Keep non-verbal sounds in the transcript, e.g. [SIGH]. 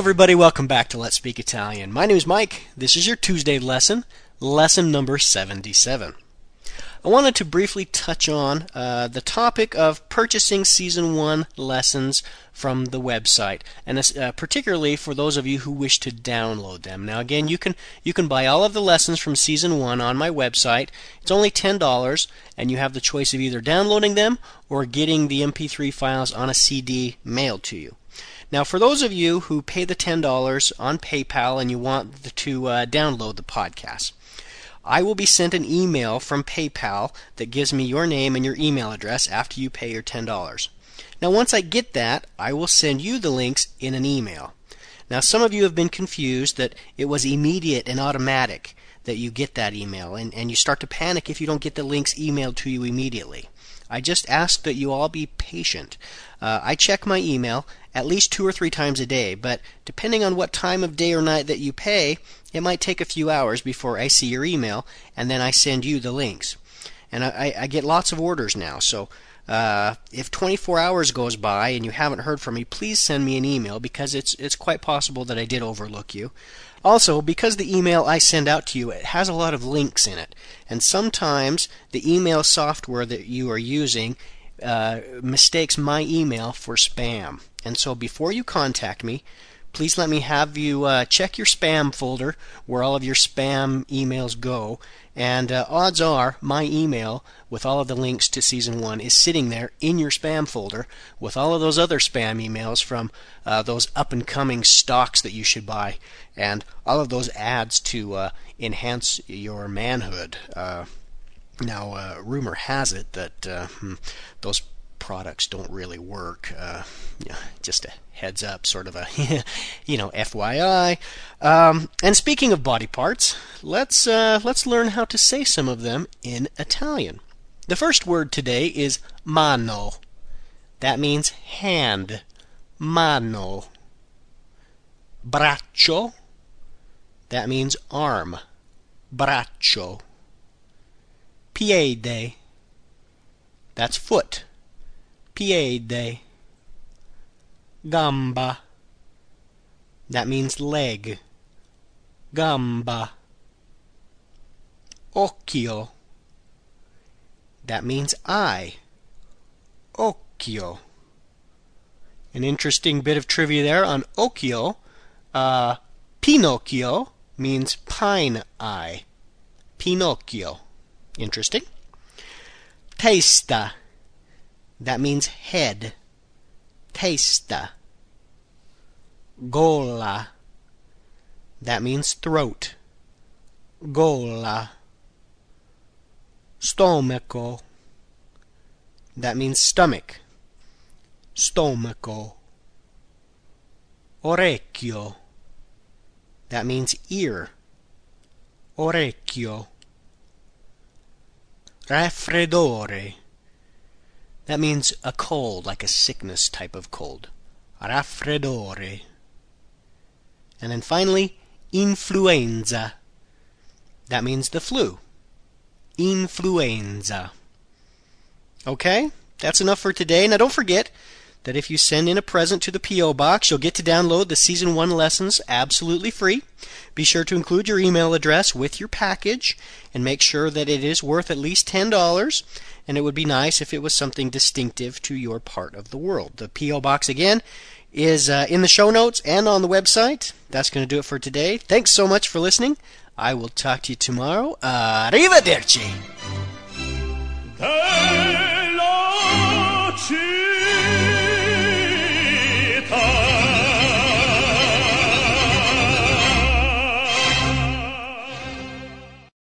everybody. Welcome back to Let's Speak Italian. My name is Mike. This is your Tuesday lesson, lesson number 77. I wanted to briefly touch on uh, the topic of purchasing season one lessons from the website, and uh, particularly for those of you who wish to download them. Now, again, you can you can buy all of the lessons from season one on my website. It's only ten dollars, and you have the choice of either downloading them or getting the MP3 files on a CD mailed to you. Now, for those of you who pay the $10 on PayPal and you want to uh, download the podcast, I will be sent an email from PayPal that gives me your name and your email address after you pay your $10. Now, once I get that, I will send you the links in an email. Now, some of you have been confused that it was immediate and automatic that you get that email, and, and you start to panic if you don't get the links emailed to you immediately. I just ask that you all be patient. Uh, I check my email at least two or three times a day, but depending on what time of day or night that you pay, it might take a few hours before I see your email, and then I send you the links. And I, I get lots of orders now, so uh, if 24 hours goes by and you haven't heard from me, please send me an email because it's it's quite possible that I did overlook you. Also, because the email I send out to you it has a lot of links in it, and sometimes the email software that you are using uh, mistakes my email for spam. And so before you contact me, please let me have you uh, check your spam folder where all of your spam emails go. And uh, odds are my email with all of the links to season one is sitting there in your spam folder with all of those other spam emails from uh, those up and coming stocks that you should buy and all of those ads to uh, enhance your manhood. Uh, now, uh, rumor has it that hmm, those products don't really work. Uh, just a heads up, sort of a, [LAUGHS] you know, FYI. Um, and speaking of body parts, let's uh, let's learn how to say some of them in Italian. The first word today is mano. That means hand. Mano. Braccio. That means arm. Braccio piede. That's foot. Piede. Gamba. That means leg. Gamba. Occhio. That means eye. Occhio. An interesting bit of trivia there on occhio. Uh, Pinocchio means pine eye. Pinocchio. Interesting. Testa. That means head. Testa. Gola. That means throat. Gola. Stomaco. That means stomach. Stomaco. Orecchio. That means ear. Orecchio. Raffreddore. That means a cold, like a sickness type of cold. Raffreddore. And then finally, influenza. That means the flu. Influenza. Okay? That's enough for today. Now don't forget, that if you send in a present to the P.O. Box, you'll get to download the Season 1 lessons absolutely free. Be sure to include your email address with your package and make sure that it is worth at least $10. And it would be nice if it was something distinctive to your part of the world. The P.O. Box, again, is uh, in the show notes and on the website. That's going to do it for today. Thanks so much for listening. I will talk to you tomorrow. Arrivederci!